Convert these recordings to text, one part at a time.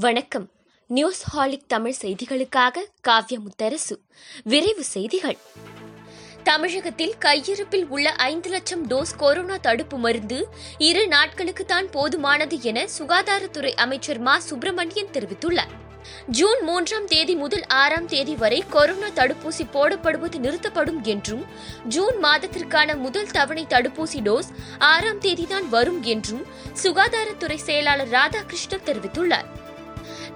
வணக்கம். நியூஸ் ஹாலிக் தமிழ் செய்திகளுக்காக காவ்ய முத்தரசு விரைவு செய்திகள். தமிழகத்தில் கையிருப்பில் உள்ள ஐந்து லட்சம் டோஸ் கொரோனா தடுப்பு மருந்து இரு நாட்களுக்கு தான் போதுமானது என சுகாதாரத்துறை அமைச்சர் மா. சுப்பிரமணியன் தெரிவித்துள்ளார். ஜூன் மூன்றாம் தேதி முதல் ஆறாம் தேதி வரை கொரோனா தடுப்பூசி போடப்படுவது நிறுத்தப்படும் என்றும் ஜூன் மாதத்திற்கான முதல் தவணை தடுப்பூசி டோஸ் ஆறாம் தேதிதான் வரும் என்றும் சுகாதாரத்துறை செயலாளர் ராதாகிருஷ்ணன் தெரிவித்துள்ளார்.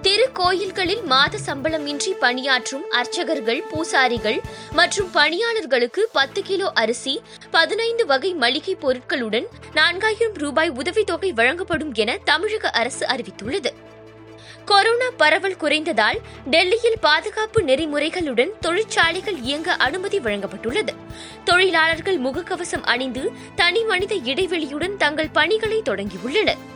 திருக்கோயில்களில் மாத சம்பளமின்றி பணியாற்றும் அர்ச்சகர்கள் பூசாரிகள் மற்றும் பணியாளர்களுக்கு பத்து கிலோ அரிசி பதினைந்து வகை மளிகை பொருட்களுடன் நான்காயிரம் ரூபாய் உதவித்தொகை வழங்கப்படும் என தமிழக அரசு அறிவித்துள்ளது. கொரோனா பரவல் குறைந்ததால் டெல்லியில் பாதுகாப்பு நெறிமுறைகளுடன் தொழிற்சாலைகள் இயங்க அனுமதி வழங்கப்பட்டுள்ளது. தொழிலாளர்கள் முகக்கவசம் அணிந்து தனி மனித இடைவெளியுடன் தங்கள் பணிகளை தொடங்கியுள்ளனர்.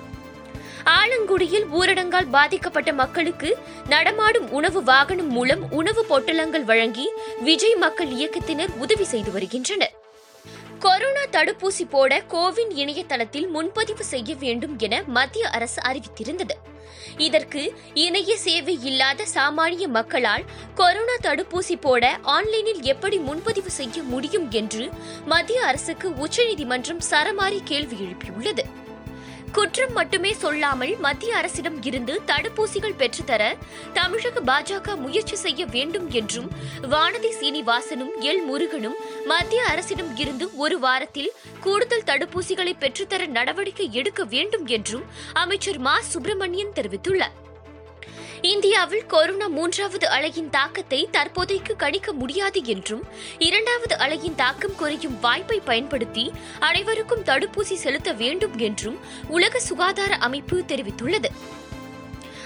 ஆலங்குடியில் ஊரடங்கால் பாதிக்கப்பட்ட மக்களுக்கு நடமாடும் உணவு வாகனம் மூலம் உணவு பொட்டலங்கள் வழங்கி விஜய் மக்கள் இயக்கத்தினர் உதவி செய்து வருகின்றனர். கொரோனா தடுப்பூசி போட கோவின் இணையதளத்தில் முன்பதிவு செய்ய வேண்டும் என மத்திய அரசு அறிவித்திருந்தது. இதற்கு இணைய சேவை இல்லாத சாமானிய மக்களால் கொரோனா தடுப்பூசி போட ஆன்லைனில் எப்படி முன்பதிவு செய்ய முடியும் என்று மத்திய அரசுக்கு உச்சநீதிமன்றம் சரமாரி கேள்வி எழுப்பியுள்ளது. குற்றம் மட்டுமே சொல்லாமல் மத்திய அரசிடம் இருந்து தடுப்பூசிகள் பெற்றுத்தர தமிழக பாஜக முயற்சி செய்ய வேண்டும் என்றும் வானதி சீனிவாசனும் எல் முருகனும் மத்திய அரசிடம் இருந்து ஒரு வாரத்தில் கூடுதல் தடுப்பூசிகளை பெற்றுத்தர நடவடிக்கை எடுக்க வேண்டும் என்றும் அமைச்சர் மா சுப்பிரமணியன் தெரிவித்துள்ளார். இந்தியாவில் கொரோனா மூன்றாவது அலையின் தாக்கத்தை தற்போதைக்கு கணிக்க முடியாது என்றும் இரண்டாவது அலையின் தாக்கம் குறையும் வாய்ப்பை பயன்படுத்தி அனைவருக்கும் தடுப்பூசி செலுத்த வேண்டும் என்றும் உலக சுகாதார அமைப்பு தெரிவித்துள்ளது.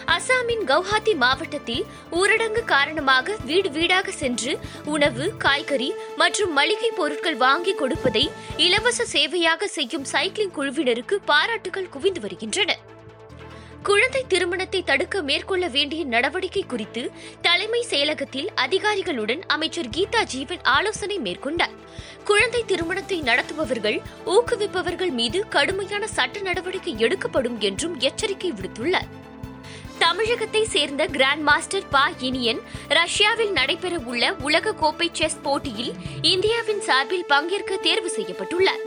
அசாமின் கவுஹாத்தி மாவட்டத்தில் ஊரடங்கு காரணமாக வீடு வீடாக சென்று உணவு காய்கறி மற்றும் மளிகை பொருட்கள் வாங்கி கொடுப்பதை இலவச சேவையாக செய்யும் சைக்கிளிங் குழுவினருக்கு பாராட்டுகள் குவிந்து வருகின்றன. குழந்தை திருமணத்தை தடுக்க மேற்கொள்ள வேண்டிய நடவடிக்கை குறித்து தலைமை செயலகத்தில் அதிகாரிகளுடன் அமைச்சர் கீதா ஜீவன் ஆலோசனை மேற்கொண்டார். குழந்தை திருமணத்தை நடத்துபவர்கள் ஊக்குவிப்பவர்கள் மீது கடுமையான சட்ட நடவடிக்கை எடுக்கப்படும் என்றும் எச்சரிக்கை விடுத்துள்ளார். தமிழகத்தை சேர்ந்த கிராண்ட் மாஸ்டர் பா இனியன் ரஷ்யாவில் நடைபெறவுள்ள உலக கோப்பை செஸ் போட்டியில் இந்தியாவின் சார்பில் பங்கேற்க தேர்வு செய்யப்பட்டுள்ளார்.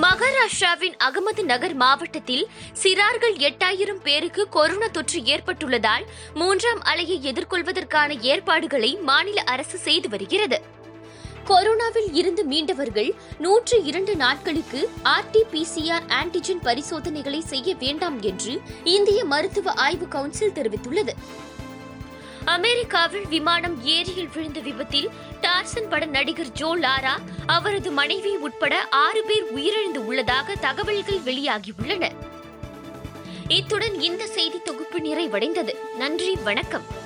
மகாராஷ்டிராவின் அகமது நகர் மாவட்டத்தில் சிறார்கள் எட்டாயிரம் பேருக்கு கொரோனா தொற்று ஏற்பட்டுள்ளதால் மூன்றாம் அலையை எதிர்கொள்வதற்கான ஏற்பாடுகளை மாநில அரசு செய்து வருகிறது. கொரோனாவில் இருந்து மீண்டவர்கள் நூற்று இரண்டு நாட்களுக்கு ஆர்டிபிசிஆர் ஆன்டிஜென் பரிசோதனைகளை செய்ய வேண்டாம் என்று இந்திய மருத்துவ ஆய்வு கவுன்சில் தெரிவித்துள்ளது. அமெரிக்காவில் விமானம் ஏரியில் விழுந்த விபத்தில் டார்சன் பட நடிகர் ஜோ லாரா அவரது மனைவி உட்பட ஆறு பேர் உயிரிழந்து உள்ளதாக தகவல்கள் வெளியாகியுள்ளன. இத்துடன் இந்த செய்தி தொகுப்பு நிறைவடைந்தது. நன்றி வணக்கம்.